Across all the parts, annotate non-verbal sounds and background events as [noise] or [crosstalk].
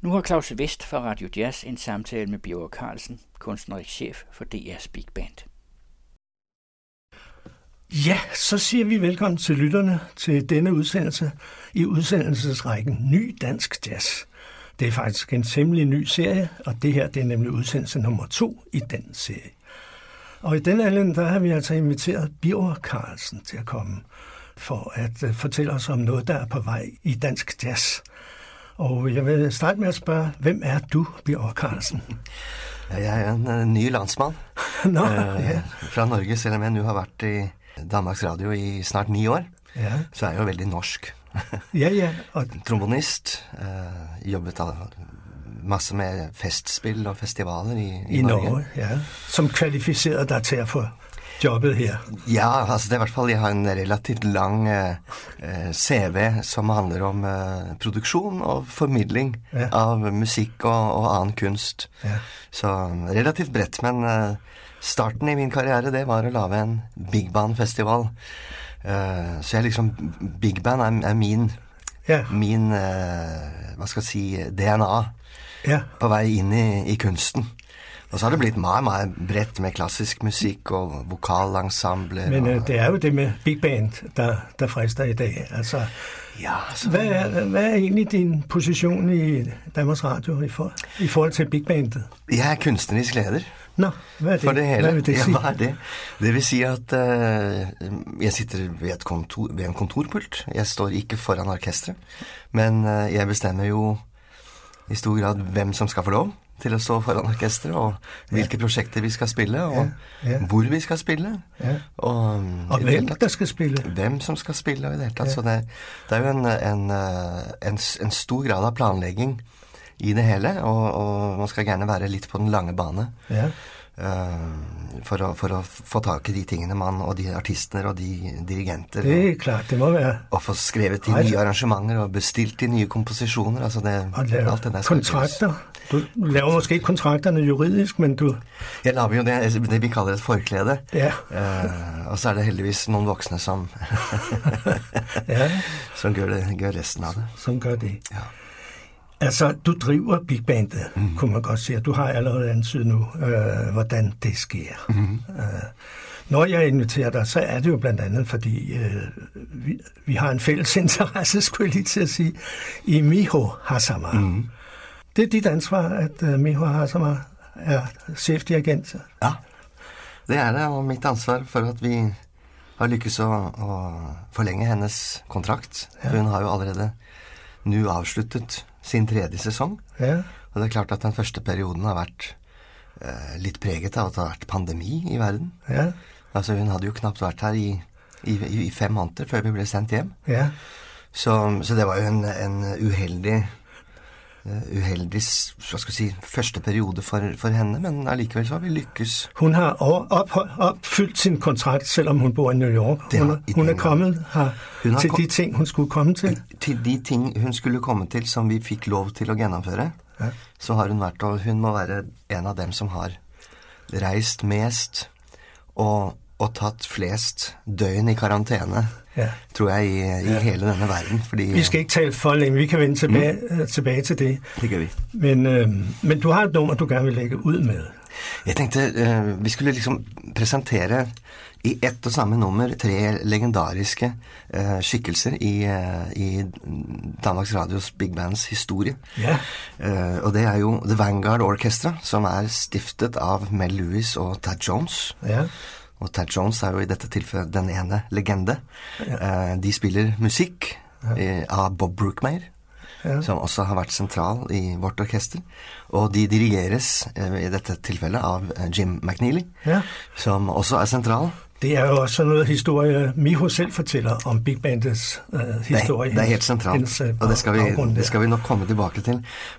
Nu har Claus Vest fra Radio Jazz en samtale med Bjørn Carlsen, kunstnerisk chef for DR's Big Band. Ja, så siger vi velkommen til lytterne til denne udsendelse i udsendelsesrækken Ny Dansk Jazz. Det er faktisk en temmelig ny serie, og det her det er nemlig udsendelse nummer to i den serie. Og i den anledning, der har vi altså inviteret Bjørn Carlsen til at komme for at uh, fortælle os om noget, der er på vej i dansk jazz. Og jeg vil starte med at spørre, hvem er du, Bjørn Karlsen? Jeg er en uh, ny landsmann [laughs] no, yeah. fra Norge, selv om jeg nå har vært i Danmarks Radio i snart ni år. yeah. Så er jeg jo veldig norsk. ja, ja. Og, [laughs] Trombonist. Uh, jobbet masse med festspill og festivaler i, i, i Norge, ja. Som kvalificerede deg til å få jobbet her. Ja, altså det er i hvert fall Jeg har en relativt lang eh, eh, CV som handler om eh, produksjon og formidling Ja. av musikk og, og annen kunst. Ja. Så relativt bredt. Men eh, starten i min karriere, det var å lage en big band-festival. Eh, så jeg liksom Big band er, er min, Ja, min eh, Hva skal jeg si DNA ja. på vei inn i, i kunsten. Og så har det blitt meget, meget bredt med klassisk musikk og vokalensembler. Men øh, det er jo det med big band, der, der frister i dag. Altså, Ja, så hva, er, hva, er egentlig din posisjon i Danmarks Radio i, for, i forhold til big bandet? Jeg er kunstnerisk leder Nå, hva er det? for det hele. Hva vil det ja, hva er det? Det vil si at uh, jeg sitter ved, et kontor, ved en kontorpult. Jeg står ikke foran orkestret. Men uh, jeg bestemmer jo i stor grad hvem som skal få lov til å stå foran orkesteret, og hvilke prosjekter vi skal spille, og Ja, ja. hvor vi skal spille. Ja. Og, Og hvem tatt- det skal spille? hvem som skal spille og i det hele tatt. Så det, det er jo en, en, eh, en, en stor grad av planlegging i det hele, og, og man skal gjerne være litt på den lange bane. Eh, for, å, for å få tak i de tingene man, og de artistene og de dirigenter. Det er klart, det må være og få skrevet de nye arrangementer og bestilt de nye komposisjoner. Altså det, alt det der kontrakter. Du laver måske ikke kontrakterne juridisk, men du... Jeg lager jo det, det vi kaller et forklede. Ja, Uh, og så er det heldigvis noen voksne som, [laughs] ja [laughs] som gjør, det, gjør resten av det. som gør det. Ja. Altså, du driver big bandet, Mhm. mm. kunne man godt si. Du har allerede antydet nu, øh, hvordan det sker. Mhm. Mm. Øh, når jeg inviterer deg, så er det jo blant annet fordi øh, vi, vi har en felles [laughs] interesse, skulle jeg lige til å si, i Miho Hasama. Mhm. Mm. Det er ditt ansvar, at øh, Miho Hasama er sjefdirigent. Ja, det er det, og mitt ansvar for at vi har lykkes å, å forlenge hennes kontrakt. Ja. hun har jo allerede nå avsluttet sin tredje sesong. Ja, Og det er klart at den første perioden har vært eh, litt preget av at det har vært pandemi i verden. ja, Altså Hun hadde jo knapt vært her i, i, i fem måneder før vi ble sendt hjem. ja. Så, så det var jo en, en uheldig uheldig hva skal si, første periode for, for henne, men allikevel så har vi lykkes. Hun har oppfylt sin kontrakt, selv om hun bor i New York. Hun, hun er kommet her Hun til kom- de ting, hun skulle komme til. Til de ting hun skulle komme til som vi fikk lov til å gjennomføre, Ja. så har hun vært, og hun må være en av dem som har reist mest og, og tatt flest døgn i karantene, Ja. tror jeg, i, i hele denne verden. Fordi Vi skal ikke tale for lenge, vi kan vende tilbage, Mm. øh, tilbage til det. Det kan vi. Men, øh, men du har et nummer, du gerne vil lægge ud med. Jeg tenkte øh, vi skulle liksom presentere i ett og samme nummer tre legendariske eh, skikkelser i, eh, i Danmarks Radios Big Bands historie. Ja, Eh, og det er jo The Vanguard Orchestra, som er stiftet av Mel Lewis og Tad Jones. ja, Og Tad Jones er jo i dette tilfellet den ene legende. Ja. de spiller musikk eh, av Bob Brookmeyer, ja. som også har vært sentral i vårt orkester. Og de dirigeres eh, i dette tilfellet av eh, Jim McNeely, ja. som også er sentral. Det er jo også noe historie, Miho selv forteller om Big Bandets uh, historie. det er helt sentralt, hennes, uh, og det skal, vi, det skal vi nok komme tilbake til.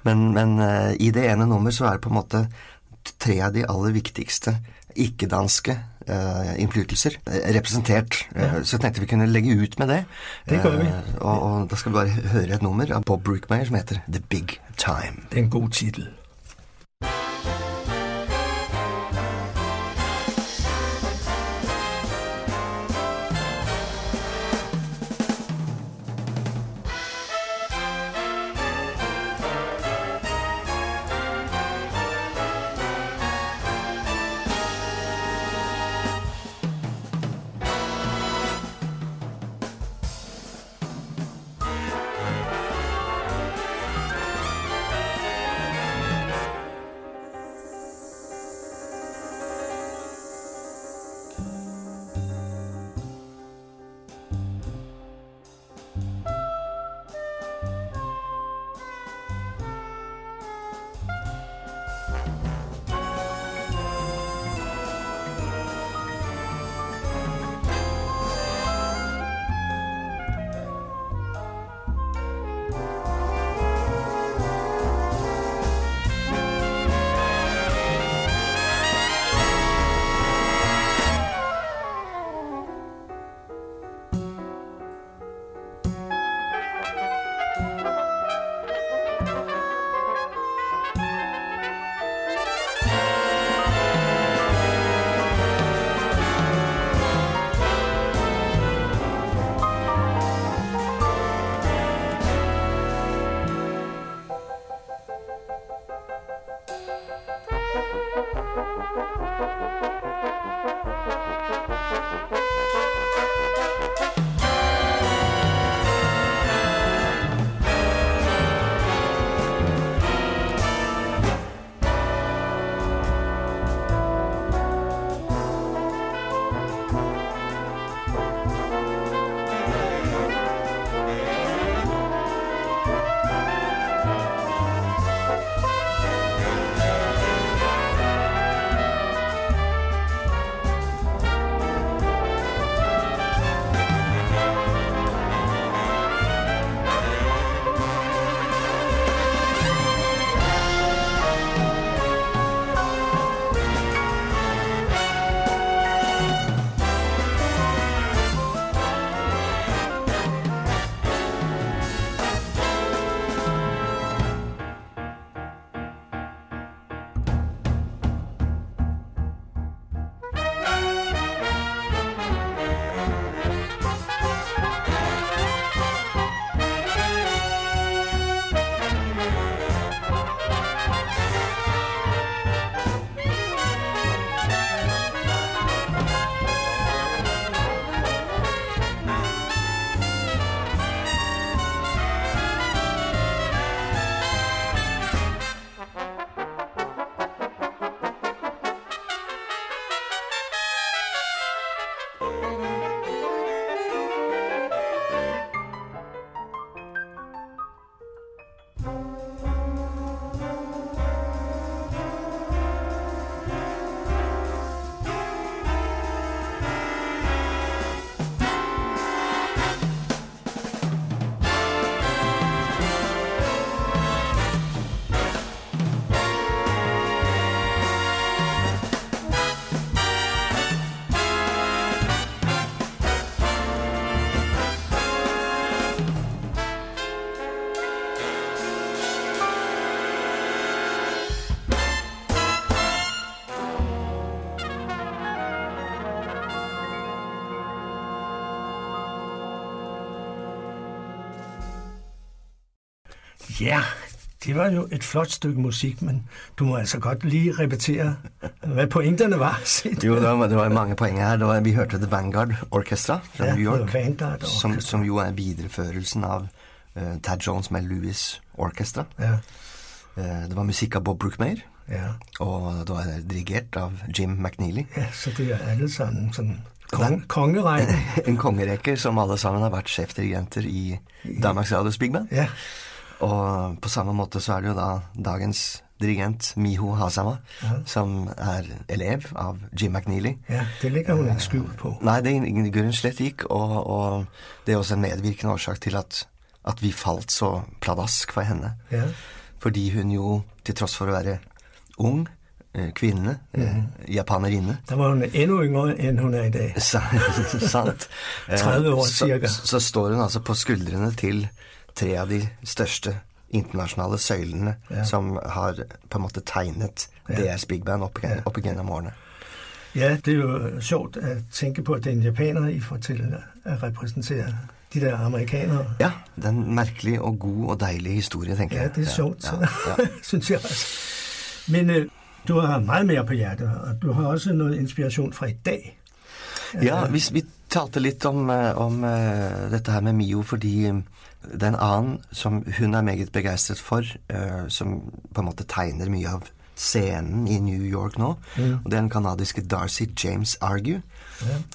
Men, men uh, i det ene nummer så er det på en måte tre av de aller viktigste ikke-danske eh, innflytelser eh, representert. Eh, Så jeg tenkte vi kunne legge ut med det. Det kan vi. Eh, og, og da skal vi bare høre et nummer av Bob Brookmeyer som heter The Big Time. Det er en god titel. Ja, det var jo et flot stykke musikk, men du må altså godt lige repetere, hva poengene var. [laughs] jo, det var, det var mange poeng her. Var, vi hørte The Vanguard Orchestra fra Ja, New York, som, som jo er videreførelsen av uh, Tad Jones med Louis Orchestra. Ja, Uh, det var musikk av Bob Brookmeyer. ja, og det var dirigert av Jim McNeely. ja, så det er alle sammen sånn kong. [laughs] En kongerekke som alle sammen har vært sjefdirigenter i Danmarks Radios Big Band. Ja, Og på samme måte så er det jo da dagens dirigent Miho Hasama, som er elev av Jim McNeely. ja, det ligger hun ikke skjult på. Nei, det gjør hun slett ikke, og, og det er også en medvirkende årsak til at, at vi falt så pladask for henne. Ja, Fordi hun jo, til tross for å være ung, kvinne, kvinne, -hmm. japanerinne Da var hun enda yngre, enn hun er i dag. [laughs] Sant? [laughs] Eh, 30 år så, cirka. Så står hun altså på skuldrene til tre av de største internasjonale søylene Ja. som har på en måte tegnet DRs Big Band opp, opp igjennom årene. Ja, det er jo sjovt å tenke på, at det er en japaner, I forhold til å representere de der amerikanere. Ja, det er en merkelig og god og deilig historie, tenker jeg. Ja, det er sjovt, Ja, ja. [laughs] synes jeg også. Men uh, du har mye mer på hjertet, og du har også noe inspirasjon fra i dag. Ja, hvis vi talte litt om, eh, om uh, dette her med Mio fordi eh, det er en annen som hun er meget begeistret for, uh, som på en måte tegner mye av scenen i New York nå. Og det er den kanadiske Darcy James Argue,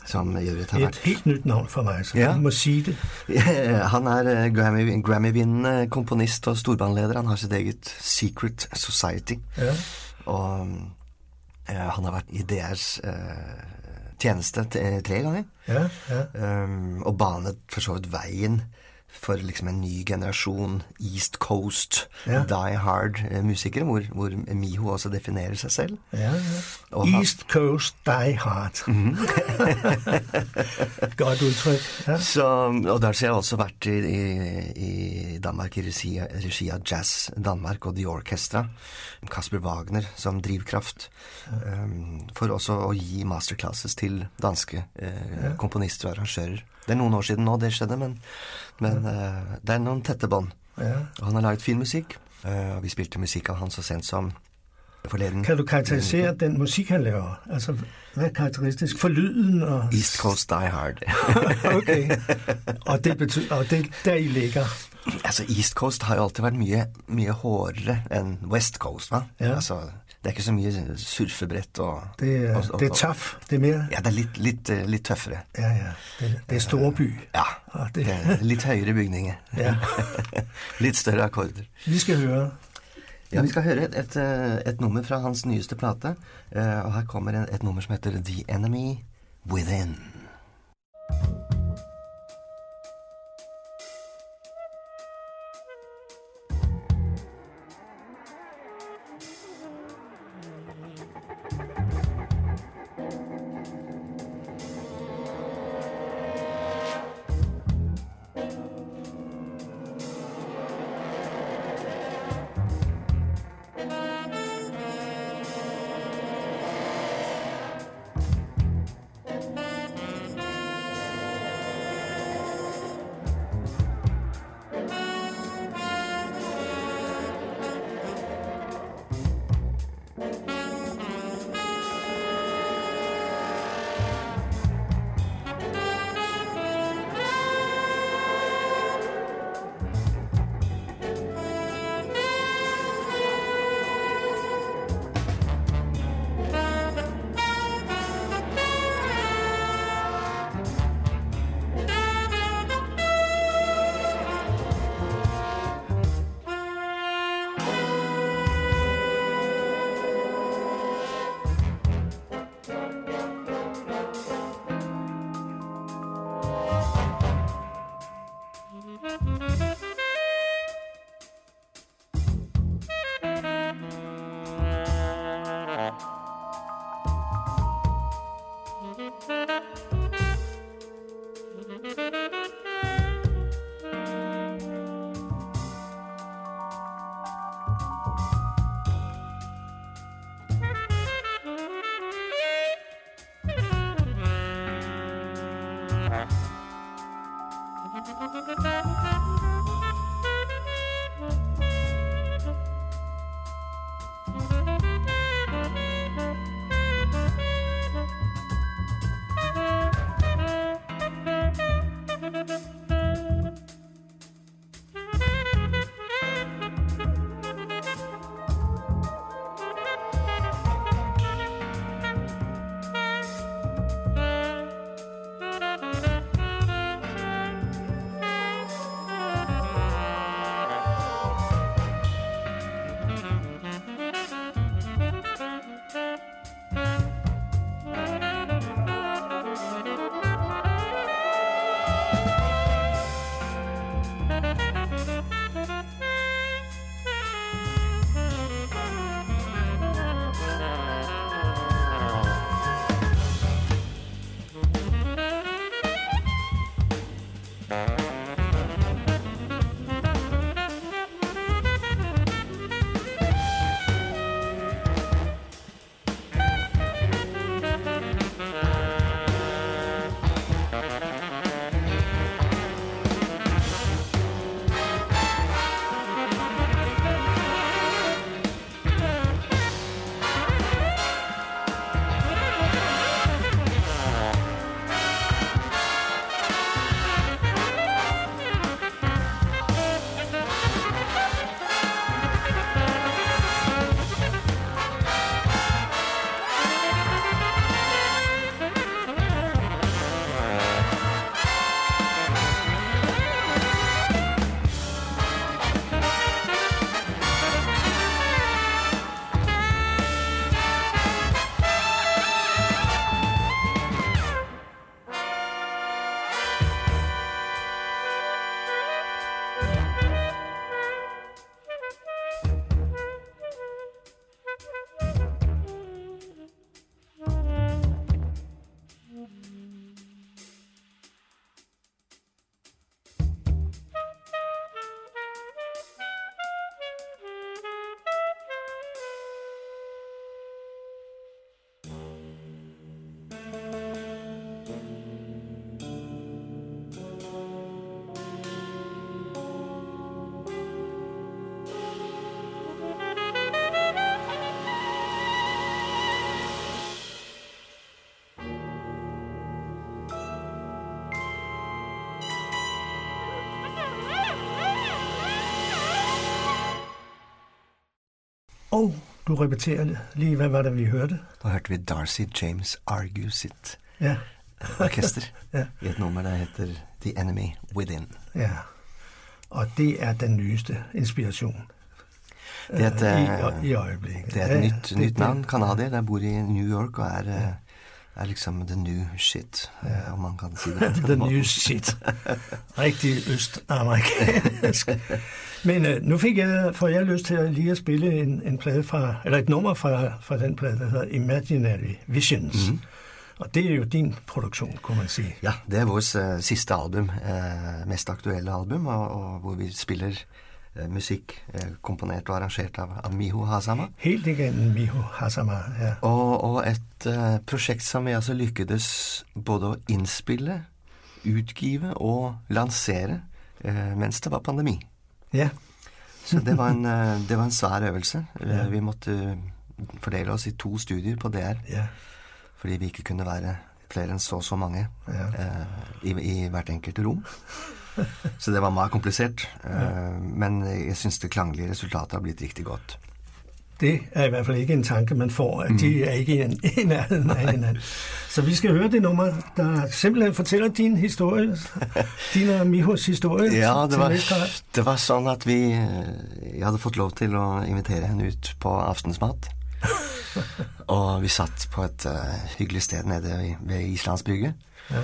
som gjør et, har Et helt nytt navn for meg, så Ja. må si det. [laughs] Han er uh, Grammy- Grammy-vinnende komponist og storbandleder. Han har sitt eget Secret Society. Ja. Og uh, han har vært i DRs tjeneste tre ganger. Ja, ja. Um, og banet for så vidt veien for liksom en ny generasjon East Coast Ja. Die Hard-musikere, hvor, hvor Miho også definerer seg selv. ja, ja. East Coast Die Hard. [laughs] Godt uttrykk. Ja. Så, og der har jeg også vært i, i, i Danmark i regi, regi av Jazz Danmark og The Orchestra. Kasper Wagner som drivkraft. Um, for også å gi masterclasses til danske eh, komponister og arrangører. Det er noen år siden nå det skjedde, men, men eh, det er noen tette bånd. Ja. Og han har laget fin musikk. eh, og vi spilte musikk av han så sent som forleden. Kan du karakterisere den musikk han laver? Altså, Hva er karakteristisk for lyden? Og... East Coast Die Hard. [laughs] ok. Og det betyr, og det der I ligger. Altså, East Coast har jo alltid vært mye, mye hårdere enn West Coast, va? Ja. Altså, det er ikke så mye surfebrett og Det er, og- og- det er tøff. Det er mer Ja, det er litt, litt, eh, litt tøffere. ja, ja. Det, det er storby. Ja. Og det, Det er litt høyere bygninger. [laughs] Ja. [laughs] litt større akkorder. vi skal høre. Ja, vi skal høre et, et, eh, et nummer fra hans nyeste plate. eh, Og her kommer en- et nummer som heter The Enemy Within. Du repeterer lige, hvad var det, vi hørte? Da hørte vi Darcy James Argue sitt Ja, orkester [laughs] Ja. i et nummer der heter The Enemy Within. ja. Og det er den nyeste inspiration Det er et, øh, i, i øjeblikket. Det er et ja, det, nytt navn. Canadier. Jeg bor i New York og er, eh, er liksom the new shit, eh, om man kan si det. [laughs] The new shit. Rigtig østamerikansk. Men øh, nu fik jeg, får jeg lyst til at lige at spille en, en plade fra, eller et nummer fra, fra den plade, der hedder Imaginary Visions. Mm. Og det er jo din produksjon, kan man si. Ja, det er vårt uh, siste album, Uh, mest aktuelle album, og, og hvor vi spiller musikk eh, komponert og arrangert av, av Miho Hazama. Helt igjen Miho Hazama. Ja. Og, og et uh, prosjekt som vi altså lykkedes både å innspille, utgive og lansere uh, mens det var pandemi. ja. Så det var en, uh, [laughs] det var en svær øvelse. Eh, Ja. Vi måtte fordele oss i to studier på DR, ja. fordi vi ikke kunne være flere enn så og så mange Ja. eh, i, i hvert enkelt rom. [laughs] Så det var mer komplisert. Eh, men jeg syns det klanglige resultatet har blitt riktig godt. Det er i hvert fall ikke en tanke, man får, at de er ikke i, [laughs] nærheden af hinanden. Så vi skal høre det nummer, der simpelthen forteller din historie, [laughs] din og Mihos historie. Ja, det var, det var sånn at vi eh, Jeg hadde fått lov til å invitere henne ut på aftensmat. Og vi satt på et uh, hyggelig sted nede ved Islandsbrygget. Ja.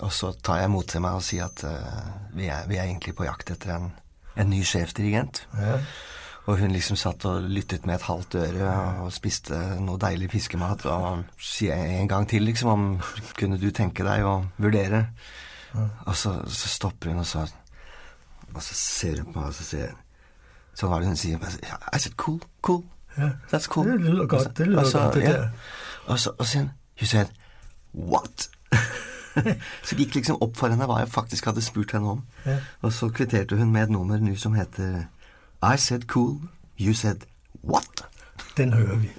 Og så tar jeg mot til meg og sier at uh, vi, er, vi er egentlig på jakt etter en, en ny sjefdirigent. Ja. Og hun liksom satt og lyttet med et halvt øre og spiste noe deilig fiskemat. Og sier en gang til, liksom, om kunne du tenke deg å vurdere? Og så, så stopper hun, og så, og så ser hun på meg, og så sier Sånn var det hun sier. I said cool, cool. Yeah. That's cool. Det lyder godt, det så- godt, ja. Og så, sier hun You said what? [laughs] [laughs] så gikk liksom opp for henne hva jeg faktisk hadde spurt henne om. Ja. Og så kvitterte hun med et nummer nå som heter I said cool, you said what? Den hører vi.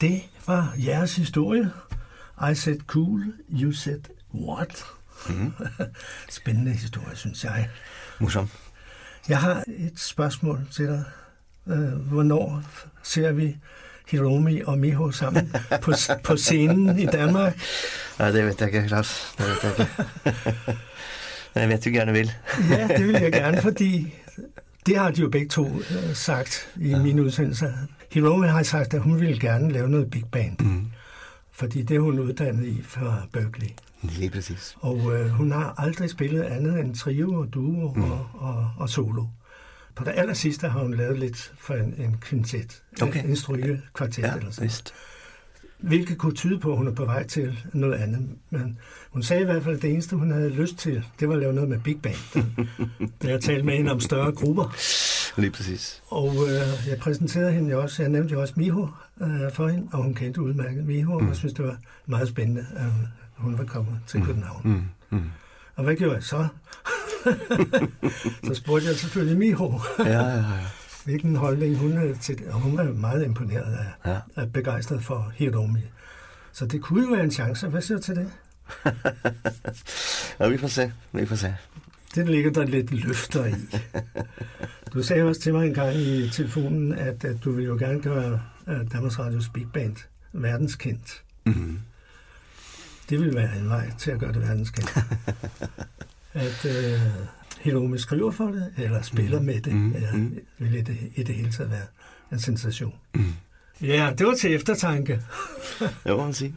Det var jeres historie. I said cool, you said what? Mm. [laughs] Spændende historie, synes jeg. Morsom. Jeg har et spørgsmål til dig. Øh, Hvornår ser vi Hiromi og Miho sammen [laughs] på, på scenen i Danmark? Nei, det vet jeg ikke, Klaus. Det vet jeg ikke. [laughs] Men jeg vet du gjerne vil. Ja, det vil jeg gerne, fordi det har de jo begge to øh, sagt i mine udsendelser. Hiromi har sagt, at hun ville gerne lave noget big band. Mm. Fordi det er hun uddannet i fra Berkeley. Lige præcis. Og øh, hun har aldrig spillet andet end trio og duo mm. og, og, og solo. På det aller sidste har hun lavet lidt for en, en kvintet, Okay. en strygekvartet Ja, eller sådan. Hvilket kunne tyde på, at hun er på vej til noget andet. Men hun sagde i hvert fald, at det eneste, hun havde lyst til, det var at lave noget med big band. da jeg talte med hende om større grupper. Lige præcis. Og øh, jeg præsenterede hende jo også, jeg nævnte jo også Miho øh, for hende, og hun kendte udmærket Miho, mm. og synes det var meget spændende, at hun var kommet til København. Mm. Mm. Og hvad gjorde jeg så? [laughs] så spurgte jeg selvfølgelig Miho, Ja, ja, ja. hvilken holdning hun havde til det. Og hun var meget imponeret af, Ja. af begejstret for Hiromi. Så det kunne jo være en chance. Hvad siger du til det? [laughs] ja, vi får se. Vi får se. Det ligger der lidt løfter i. [laughs] Du sagde også til mig en gang i telefonen, at, at du ville jo gerne gøre uh, Danmarks Radios Big Band verdenskendt. Mm. Det ville være en vej til at gøre det verdenskendt. [laughs] at uh, Hiromi skriver for det, eller spiller med det, mm-hmm. eller vil i det, i det hele taget være en sensation. Mm. Ja, det var til eftertanke. Det må man sige.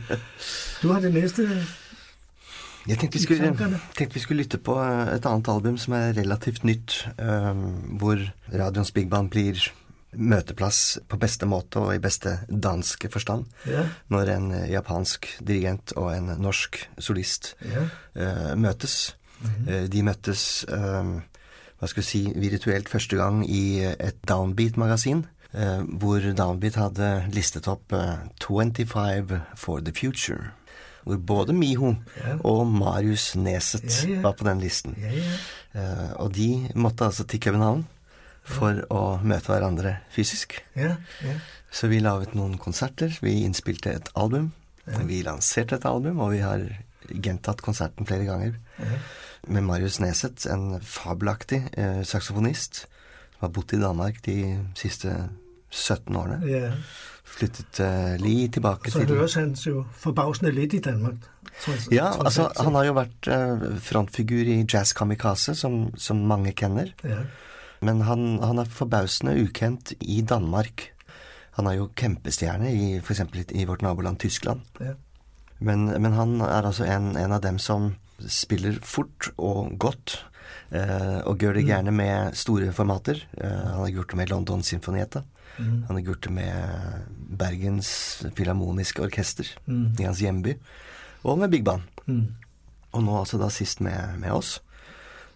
[laughs] Du har det næste Jeg tenkte vi skulle, tenkte vi skulle lytte på eh, et annet album som er relativt nytt, eh, hvor radioens Big Band blir møteplass på beste måte og i beste danske forstand, Yeah. når en eh, japansk dirigent og en norsk solist yeah. uh, møtes. Mm -hmm. uh, De møttes uh, hva skal vi si, virtuelt første gang i et Downbeat-magasin, hvor Downbeat hadde listet opp eh, 25 for the Future. Hvor både Miho og Marius Neset var på den listen. Ja, ja. Eh, og de måtte altså til København for å møte hverandre fysisk. Ja, ja. Så vi laget noen konserter, vi innspilte et album, vi lanserte et album, og vi har gjentatt konserten flere ganger. Med Marius Neset, en fabelaktig eh, saksofonist, som har bodd i Danmark de siste 17 årene. ja. Flyttet uh, li tilbake Så til høres han jo forbausende litt i Danmark. Ja, altså, alt. han har jo vært uh, frontfigur i Jazz Kamikaze, som, som mange kjenner. Ja, Men han, han er forbausende ukjent i Danmark. Han er jo kjempestjerne i f.eks. i vårt naboland Tyskland. ja. Men, men han er altså en, en av dem som spiller fort og godt. Eh, og gjør det Mm. gjerne med store formater. Eh, han har gjort det med London Symfonietta. Mm. Han har gjort det med Bergens Filharmoniske Orkester Mm. i hans hjemby. Og med Big Band. Mm. Og nå altså da sist med, med oss.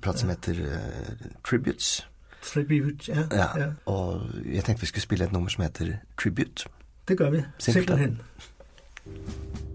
Prat som heter uh, Tributes. Tribute, ja, Ja. ja. Og jeg tenkte vi skulle spille et nummer som heter Tribute. Det gør vi. Simpelthen. Simpelthen.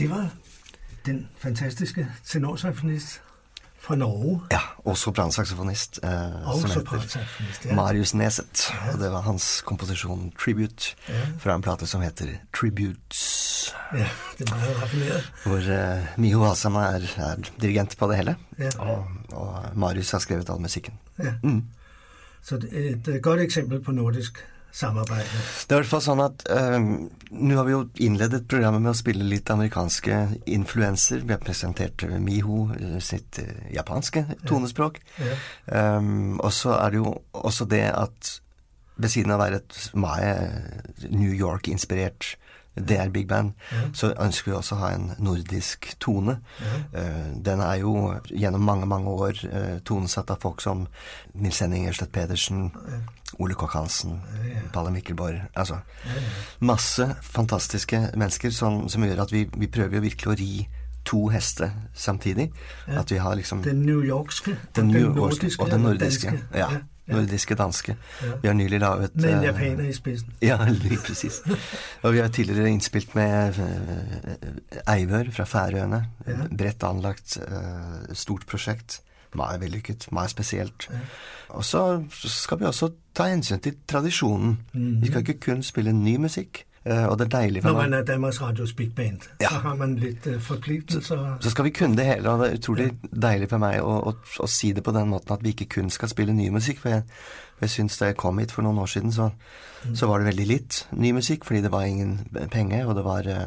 Det var den fantastiske tenorsaxofonist fra Norge. Ja, også brannsaksofonist. Eh, Og som heter ja. Marius Neset. Og det var hans komposisjon 'Tribute' Ja. fra en plate som heter 'Tributes'. Ja, det meget raffineret. Hvor eh, Miho Asama er, er dirigent på det hele. Ja. Og, og Marius har skrevet all musikken. Ja. Mm. Så det er et godt eksempel på nordisk samarbeid. Det er i hvert fall sånn at eh, Nå har vi jo innledet programmet med å spille litt amerikanske influenser. Vi har presentert eh, Miho eh, sitt eh, japanske tonespråk. Ja. Um, og så er det jo også det at ved siden av å være et Mae New York-inspirert DR Big Band, så ønsker vi også å ha en nordisk tone. Eh, den er jo gjennom mange, mange år eh, tonesatt av folk som Nils Henning Ørstedt Pedersen, Ole Kokk Hansen, Palle Mikkelborg Altså masse fantastiske mennesker som, som gjør at vi, vi prøver jo virkelig å ri to hester samtidig. At vi har liksom Den New Yorkske den den nordiske. og den nordiske. Ja, nordiske, danske. Vi har nylig laget Med en eh, japaner i spissen. Ja, lige presis. [laughs] Og vi har tidligere innspilt med eh, Eivør fra Færøyene. Bredt anlagt, eh, stort prosjekt. Meget vellykket, meget spesielt. Og så skal vi også ta hensyn til tradisjonen. Vi skal ikke kun spille ny musikk. Eh, og det er deilig for Når man er Danmarks Radios big band, Ja. så har man litt øh, forpliktelser. Så skal vi kunne det hele, og det er utrolig deilig for meg å, å, å si det på den måten at vi ikke kun skal spille ny musikk. For jeg, jeg syns da jeg kom hit for noen år siden, så, så var det veldig litt ny musikk, fordi det var ingen penger, og det var eh,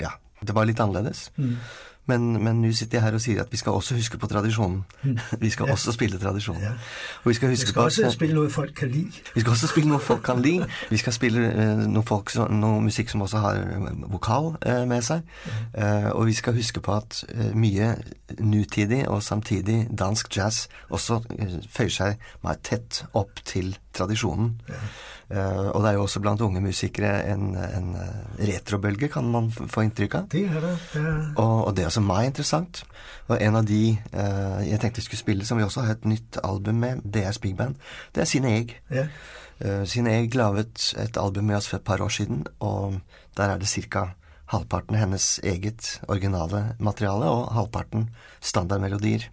Ja, det var litt annerledes. Men, men nå sitter jeg her og sier at vi skal også huske på tradisjonen. [laughs] Vi skal også spille tradisjonen. Ja. Og vi skal Vi skal også spille noe folk kan li vi skal også spille noe folk kan li. Vi skal spille eh, noe, folk som, noe musikk som også har eh, vokal eh, med seg. Eh, og vi skal huske på at mye nutidig og samtidig dansk jazz også føyer seg meget tett opp til tradisjonen. Uh, og det er jo også blant unge musikere en, en eh, retrobølge, kan man få inntrykk av. Det er det. det er, Og, og det er også meg interessant. Og en av de uh, jeg tenkte vi skulle spille, som vi også har et nytt album med, DS Big Band, det er Sine Eg. ja. Uh, Sine Eg laget et album med oss for et par år siden, og der er det ca. halvparten hennes eget originale materiale, og halvparten standardmelodier.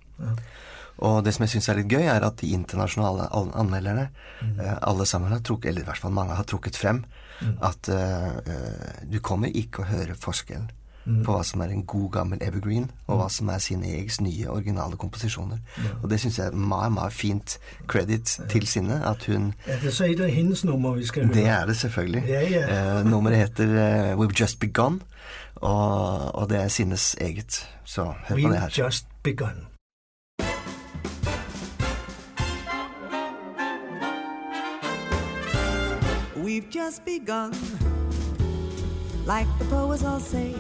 Og det som jeg syns er litt gøy, er at de internasjonale anmelderne, mm. alle sammen har trukket, eller i hvert fall mange har trukket frem, at eh, eh, du kommer ikke å høre forskjell på hva som er en god, gammel evergreen, og hva som er Sine Egs nye, originale komposisjoner. Og det syns jeg er meget, meget fint credit til Sinne, at hun er det så et av hennes nummer vi skal høre? det er det selvfølgelig. Ja, ja. Uh, nummeret heter uh, We've Just Begun, og, og det er Sinnes eget. Så hør på det her. We've just begun. We've just begun. Like the poets all say,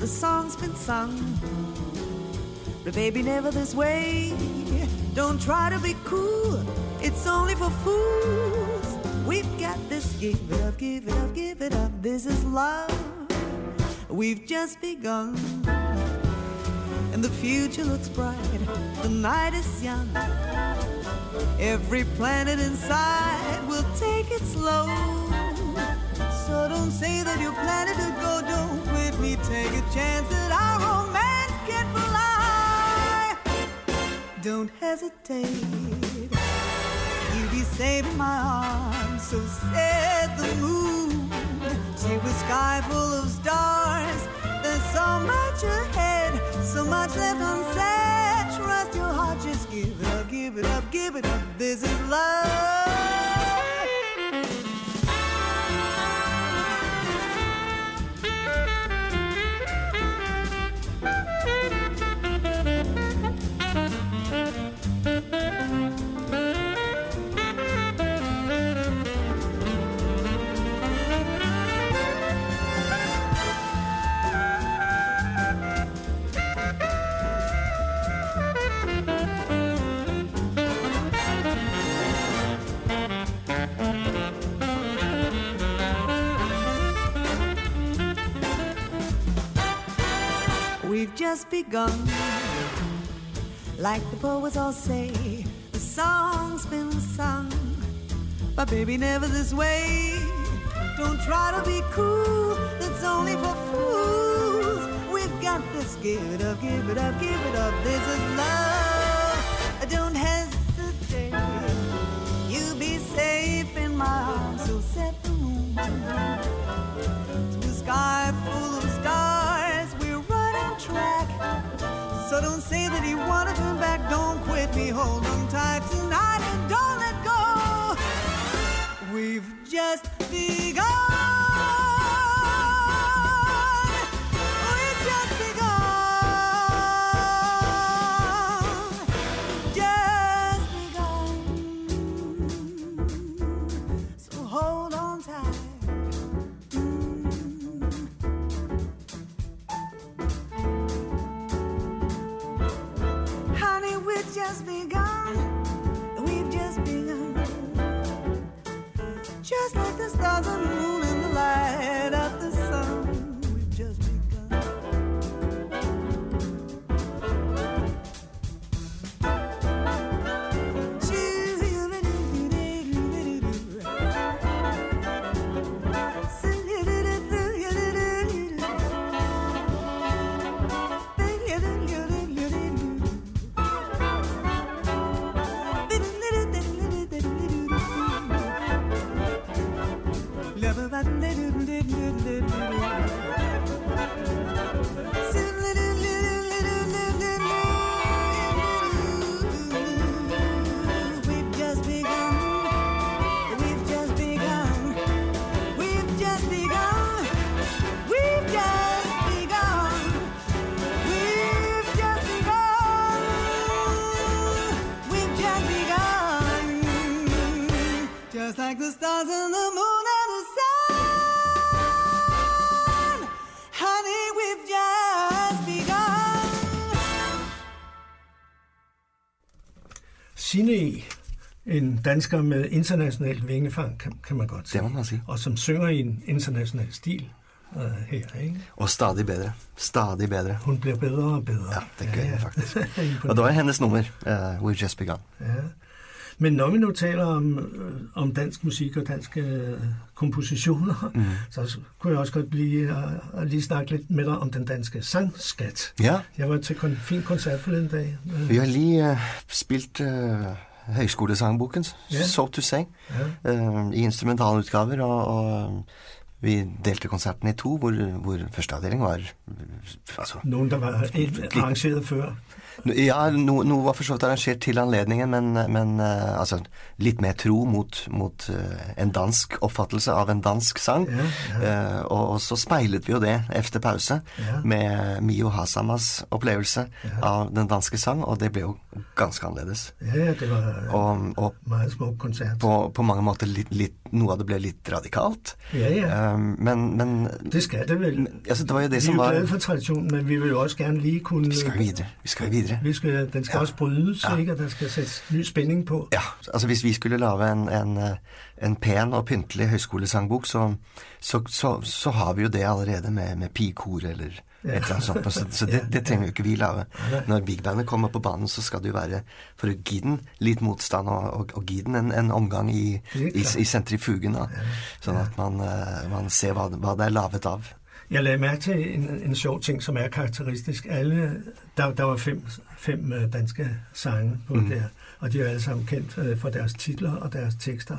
the song's been sung. But baby, never this way. Don't try to be cool, it's only for fools. We've got this, give it up, give it up, give it up. This is love. We've just begun. And the future looks bright, the night is young. Every planet inside will take it slow. So don't say that you planning to go. Don't quit me. Take a chance that our romance can fly. Don't hesitate. You'll be safe in my arms. So said the moon. She was sky full of stars. There's so much ahead, so much left unsaid. Trust your heart, just give it up, give it up, give it up. This is love. Begun. Like the poets all say, the song's been sung. But baby, never this way. Don't try to be cool, that's only for fools. We've just give it up, give it up, give it up. This is love. Just dansker med internationalt vingefang, kan, kan man godt sige. Det må man sige. Og som synger i en international stil uh, her, ikke? Og stadig bedre. Stadig bedre. Hun bliver bedre og bedre. Ja, det gør jeg faktisk. [laughs] Og det var hennes nummer, uh, We've Just Begun. Ja. Men når vi nu taler om, øh, om dansk musik og danske øh, kompositioner, mm. så kunne jeg også godt blive at, at lige snakke lidt med dig om den danske sangskat. Ja, Jeg var til en fin koncert forleden dag. Øh, vi har lige uh, spilt uh, høyskolesangboken, yeah. So to say, yeah. i instrumentalutgaver, og, og vi delte konserten i to, hvor, hvor første avdeling var altså, Noen der var arrangert før. Ja, no, noe var for så vidt arrangert til anledningen, men, men eh, altså, litt mer tro mot, mot eh, en dansk oppfattelse av en dansk sang. Ja, Uh, og, og så speilet vi jo det efter pause Ja. med Mio Hasamas opplevelse av den danske sang, og det ble jo ganske annerledes. Ja, det var øh, Og, og meget smuk konsert. på, på mange måter litt, litt, noe av det ble litt radikalt. Ja, ja. Um, men, men Det skal det vel. altså, det var jo det vi er jo var for tradisjonen, men vi vil jo også gerne lige kunne... Vi skal jo videre. Vi skal videre. Vi skal, den skal Ja. også brydes, Ja. ikke? Og den skal sættes ny spenning på. Ja, altså hvis vi skulle lage en, en, eh, en pen og pyntelig høyskolesangbok, så, så, så, så har vi jo det allerede med, med pikor eller sånt. Så, så det, det trenger jo ikke vi lage. Når bigbandet kommer på banen, så skal det jo være for å gi den litt motstand og, og, og gi den en, en omgang i, i, i sentrifugen. Da. Sånn at man, eh, man ser hva, hva det er laget av. Jeg la merke til en, en sjov ting, som er karakteristisk. Alle, der, der var fem, fem øh, danske sanger på mm. der, og de er alle sammen kendt øh, for deres titler og deres tekster.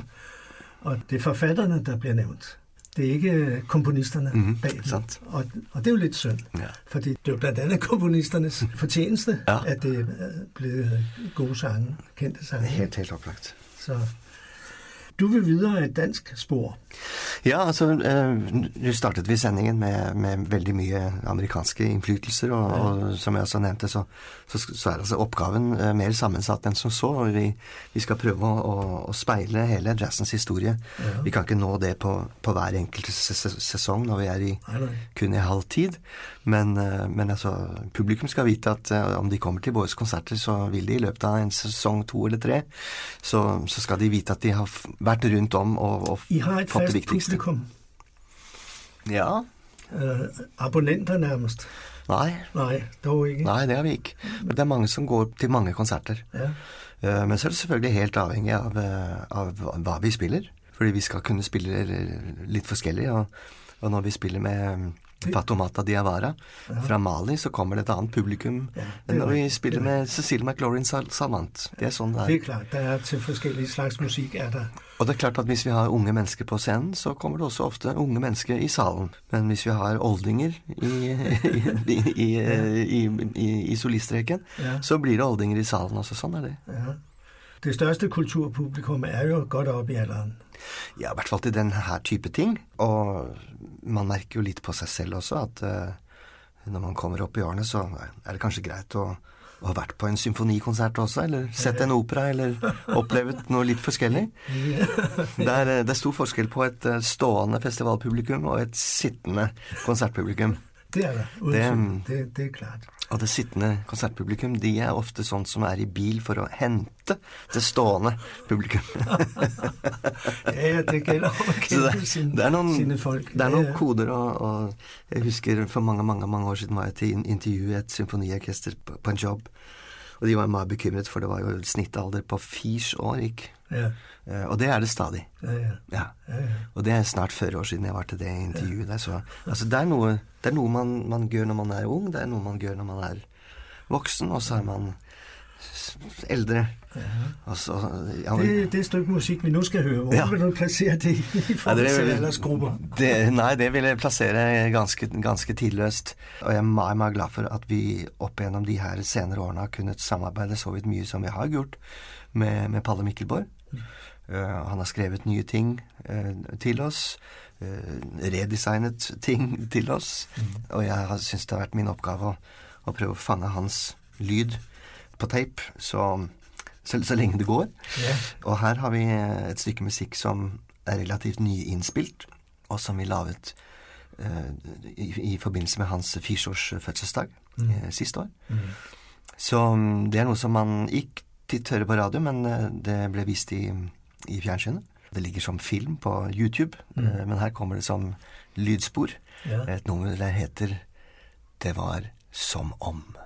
Og det er forfatterne, der blir nævnt. Det er ikke øh, komponisterne -hmm, bag den. Og, og det er jo litt synd, Ja. fordi det er jo blandt andet komponisternes fortjeneste, Ja. at det er blevet gode sange, kendte sange. Helt, helt opplagt. Så du vil videre et dansk spor. Ja, altså, Du startet vi sendingen med, med veldig mye amerikanske innflytelser, og, og som jeg også nevnte, så, så, så er altså oppgaven eh, mer sammensatt enn som så. og Vi, vi skal prøve å, å, speile hele jazzens historie. Ja. Vi kan ikke nå det på, på hver enkelt sesong når vi er i, kun i halv tid, men, eh, men altså, publikum skal vite at eh, om de kommer til våre konserter, så vil de i løpet av en sesong to eller tre, så, så skal de vite at de har vært rundt om og, og fått fast det viktigste. publikum. Ja. Eh, abonnenter nærmest. Nei, Nej, dog ikke. nei, det har vi ikke. Men det er mange som går til mange konserter. Ja. Eh, Men så er det selvfølgelig helt avhengig av, eh, av hva vi spiller. Fordi vi skal kunne spille litt forskjellig. Og, og når vi spiller med, Fatomata Diawara. Fra Mali så kommer det et annet publikum Ja, enn når vi spiller er med Cecilie McLaurin Sal- Salmant. Det er sånn det er. Det er. klart. Det er til forskjellige slags musikk er der. Og det er klart at hvis vi har unge mennesker på scenen, så kommer det også ofte unge mennesker i salen. Men hvis vi har oldinger i, i, i, i, soliststreken, Ja. så blir det oldinger i salen også. Sånn er det. Ja. Det største kulturpublikummet er jo godt opp i alderen. Ja, i hvert fall til denne type ting. Og man merker jo litt på seg selv også at uh, når man kommer opp i årene, så er det kanskje greit å, å har vært på en symfonikonsert også, eller sett en opera, eller [laughs] opplevd noe litt forskjellig. Det er, eh, det er stor forskjell på et eh, stående festivalpublikum og et sittende konsertpublikum. Det er det. Det- det, det er klart. Og det sittende konsertpublikum, de er ofte sånn som er i bil for å hente det stående publikum. [laughs] jeg tenker kjenne [laughs] det, det er noen, sine folk. det er noen koder, og, og jeg husker for mange mange, mange år siden var jeg til in- intervju i et symfoniorkester på, på en jobb. Og de var meget bekymret, for det var jo snittalder på fire år. Ikke? Ja, Eh, Og det er det stadig. ja, ja. Ja. ja, ja. Og det er snart 40 år siden jeg var til det intervjuet der. Så altså, det er noe, det er noe man, man gjør når man er ung, det er noe man gjør når man er voksen, og så er man eldre. Og så, ja, Det, det stykke musikk vi nå skal høre, hvor Ja. vil du plassere det i Ja, forhold det til aldersgrupper? nei, det vil jeg plassere ganske, ganske tidløst. Og jeg er meget, meget glad for at vi opp gjennom de her senere årene har kunnet samarbeide så vidt mye som vi har gjort med, med Palle Mikkelborg. Uh, han har skrevet nye ting uh, til oss. Eh, redesignet ting til oss. Og jeg har syntes det har vært min oppgave å, å prøve å fange hans lyd på tape så, så, så lenge det går. Yeah. Og her har vi et stykke musikk som er relativt nyinnspilt, og som vi laget uh, i, i forbindelse med hans fireårs fødselsdag eh, siste år. Så mm, det er noe som man ikke titt hører på radio, men uh, det ble vist i, i fjernsynet. Det ligger som film på YouTube, eh, men her kommer det som lydspor. Ja. Et nummer der heter Det var som om.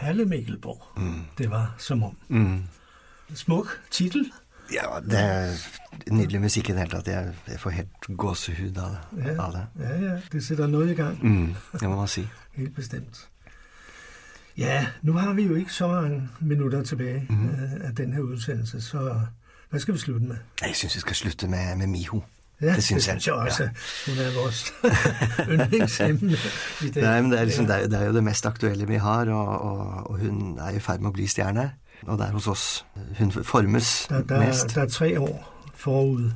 Palle Mikkelborg. Mm. Det var som om. Mm. Smuk tittel. Ja, det er nydelig musikk i det hele tatt. Jeg, jeg får helt gåsehud av, det- Ja. av det. Ja, ja, det setter noe i gang. Mm, det må man si. Helt bestemt. Ja, nå har vi jo ikke så mange minutter tilbake mm. av denne utsendelsen, så hva skal vi slutte med? Jeg syns vi skal slutte med, med Miho. Ja, det syns jeg. Ja. Hun er vores [laughs] yndlingsemne. Nei, men det er, liksom, det, er, det er jo det mest aktuelle vi har, og, og, og hun er i ferd med å bli stjerne. Og det er hos oss hun formes Der, der, mest. Det er tre år forut.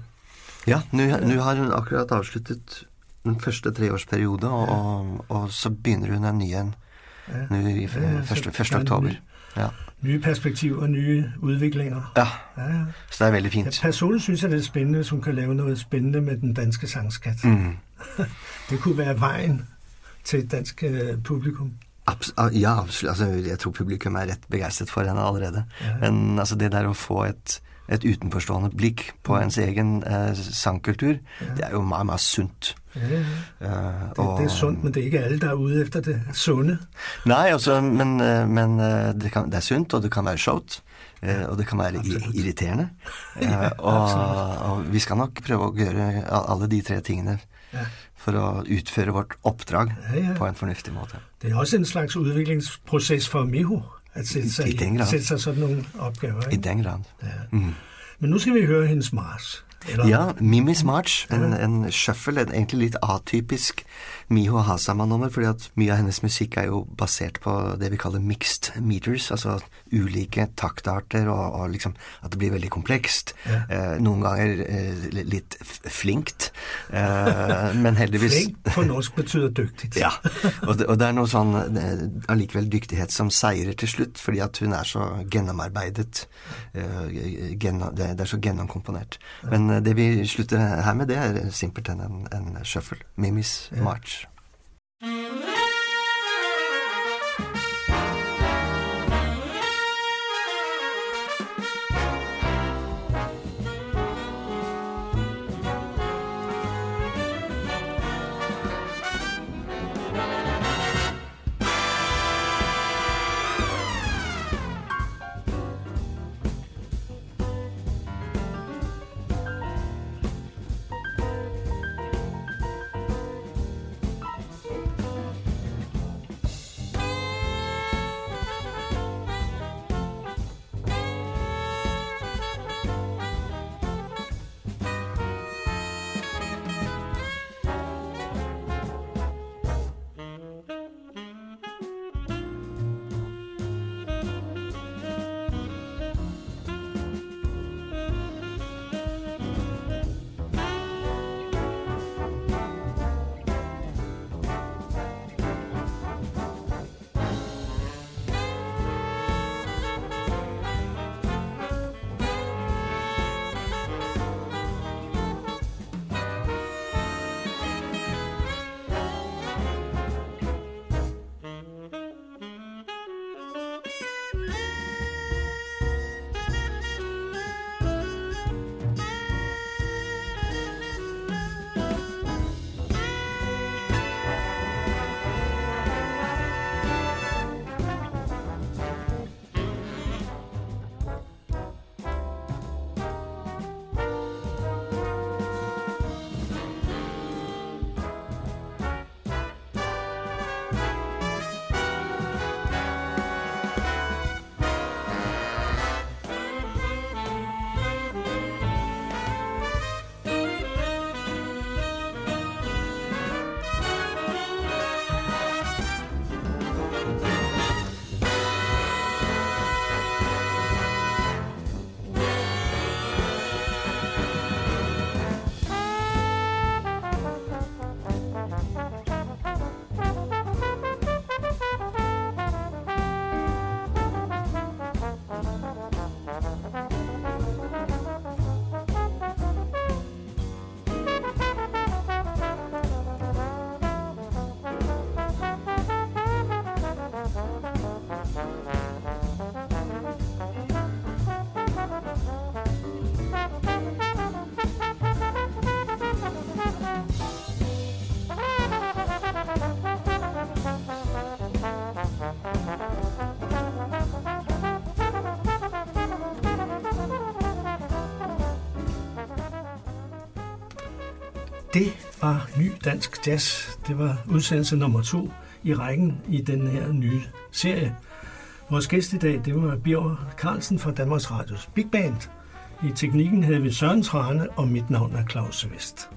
Ja, nå har hun akkurat avsluttet den første treårsperiode, og, og, så begynner hun en ny en nå i Ja, ja, så 1. der er en oktober. Ja. Nye perspektiver, nye udviklinger. ja, Ja, ja. så det er veldig Ja, fint. syns synes jeg, det er spennende hvis hun kan lave noe spennende med den danske sangskatt. Mm. [laughs] Det kunne være veien til et dansk øh, publikum. Abs ah, ja, absolutt. Altså, jeg tror publikum er rett begeistret for henne allerede. Men altså, det der å få et, et utenforstående blikk på ens egen eh, sangkultur, det er jo meget, meget sunt. Ja, ja. Eh, Det, det er sunt, men det er ikke alle, der er ude efter det sunne. Nei, altså, men, eh, men eh, det, kan, det er sunt, og det kan være showt. Og det kan være irriterende. Ja, [laughs] og, og vi skal nok prøve å gjøre alle de tre tingene Ja. for å utføre vårt oppdrag Ja, ja. på en fornuftig måte. Det er også en slags utviklingsprosess for Miho at sætte sig, I den grad. sætte sig sådan nogle opgaver. I Ikke? den grad. Ja. Mm. Men nu skal vi høre hendes mars. Eller, Ja, Mimis March, en, en shuffle, en egentlig litt atypisk Miho Hasama-nummer, fordi at mye av hennes musikk er jo basert på det vi kaller mixed meters, altså ulike taktarter, og, og liksom at det blir veldig komplekst. Ja. Eh, noen ganger eh, litt flinkt, eh, men heldigvis Flink på norsk betyr dyktig. Ja, og det, og det er noe sånn eh, allikevel dyktighet som seirer til slutt, fordi at hun er så gjennomarbeidet. eh, gjennom, det, det er så gjennomkomponert. Men eh, det vi slutter her med, det er simpelthen en, en shuffle. Mimis March. Bye. Var Ny Dansk Jazz. Det var udsendelse nummer to i rækken i den her nye serie. Vores gæst i dag, det var Bjørn Carlsen fra Danmarks Radios Big Band. I teknikken havde vi Søren Trane, og mit navn er Claus Vest.